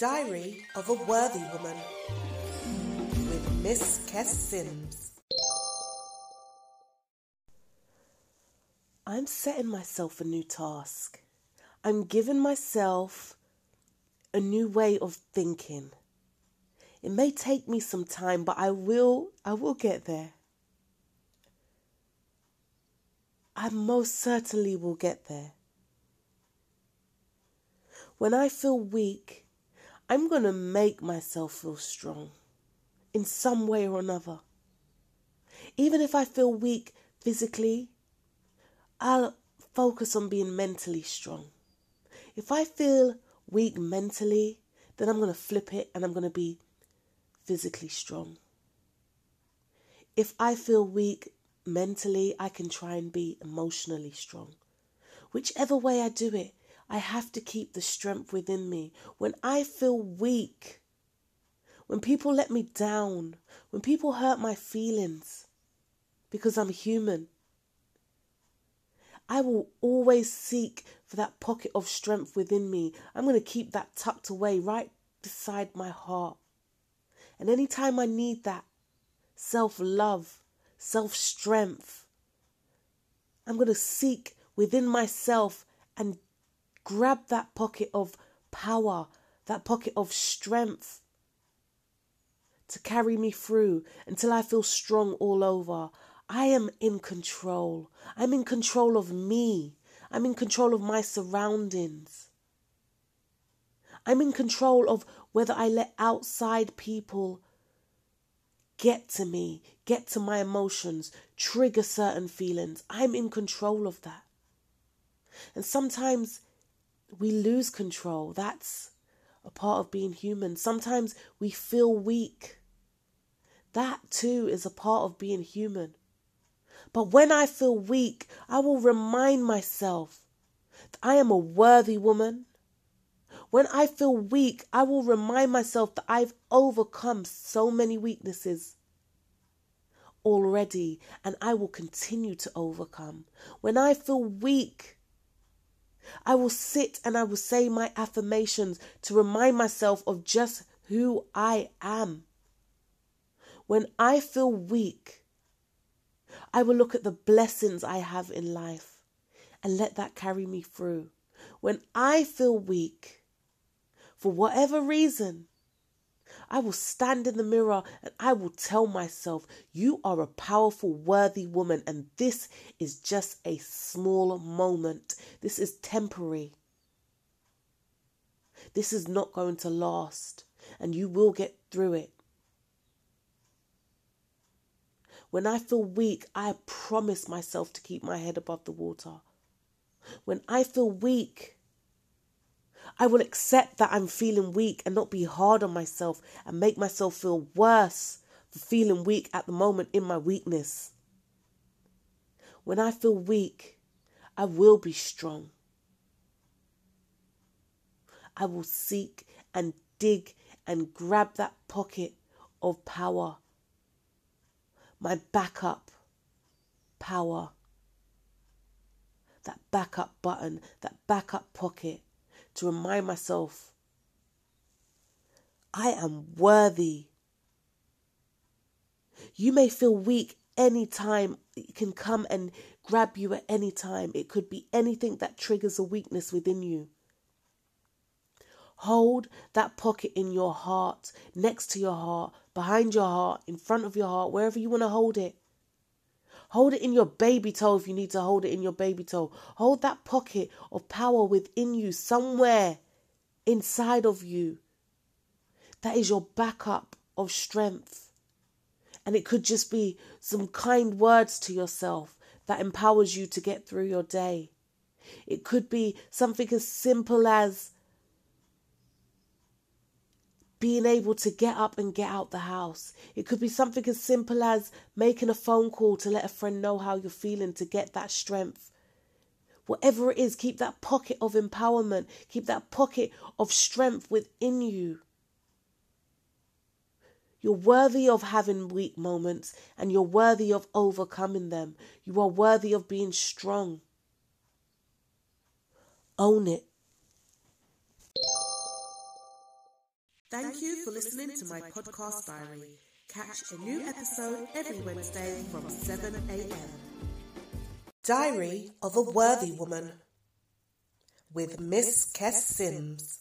Diary of a Worthy Woman with Miss Kess Sims. I'm setting myself a new task. I'm giving myself a new way of thinking. It may take me some time, but I will I will get there. I most certainly will get there. When I feel weak, I'm going to make myself feel strong in some way or another. Even if I feel weak physically, I'll focus on being mentally strong. If I feel weak mentally, then I'm going to flip it and I'm going to be physically strong. If I feel weak mentally, I can try and be emotionally strong. Whichever way I do it, I have to keep the strength within me. When I feel weak, when people let me down, when people hurt my feelings, because I'm human, I will always seek for that pocket of strength within me. I'm going to keep that tucked away right beside my heart. And anytime I need that self love, self strength, I'm going to seek within myself and grab that pocket of power, that pocket of strength to carry me through until I feel strong all over. I am in control. I'm in control of me. I'm in control of my surroundings. I'm in control of whether I let outside people get to me, get to my emotions, trigger certain feelings. I'm in control of that. And sometimes we lose control. That's a part of being human. Sometimes we feel weak. That too is a part of being human. But when I feel weak, I will remind myself that I am a worthy woman. When I feel weak, I will remind myself that I've overcome so many weaknesses already and I will continue to overcome. When I feel weak, I will sit and I will say my affirmations to remind myself of just who I am. When I feel weak, I will look at the blessings I have in life and let that carry me through. When I feel weak, for whatever reason, I will stand in the mirror and I will tell myself, You are a powerful, worthy woman, and this is just a small moment. This is temporary. This is not going to last, and you will get through it. When I feel weak, I promise myself to keep my head above the water. When I feel weak, I will accept that I'm feeling weak and not be hard on myself and make myself feel worse for feeling weak at the moment in my weakness. When I feel weak, I will be strong. I will seek and dig and grab that pocket of power, my backup power, that backup button, that backup pocket to remind myself I am worthy. You may feel weak any time It can come and grab you at any time. It could be anything that triggers a weakness within you. Hold that pocket in your heart, next to your heart, behind your heart, in front of your heart, wherever you want to hold it. Hold it in your baby toe if you need to hold it in your baby toe. Hold that pocket of power within you, somewhere inside of you. That is your backup of strength. And it could just be some kind words to yourself that empowers you to get through your day. It could be something as simple as being able to get up and get out the house. It could be something as simple as making a phone call to let a friend know how you're feeling to get that strength. Whatever it is, keep that pocket of empowerment, keep that pocket of strength within you. You're worthy of having weak moments and you're worthy of overcoming them. You are worthy of being strong. Own it. Thank you for listening to my podcast diary. Catch a new episode every Wednesday from 7 a.m. Diary of a Worthy Woman with Miss Kess Sims.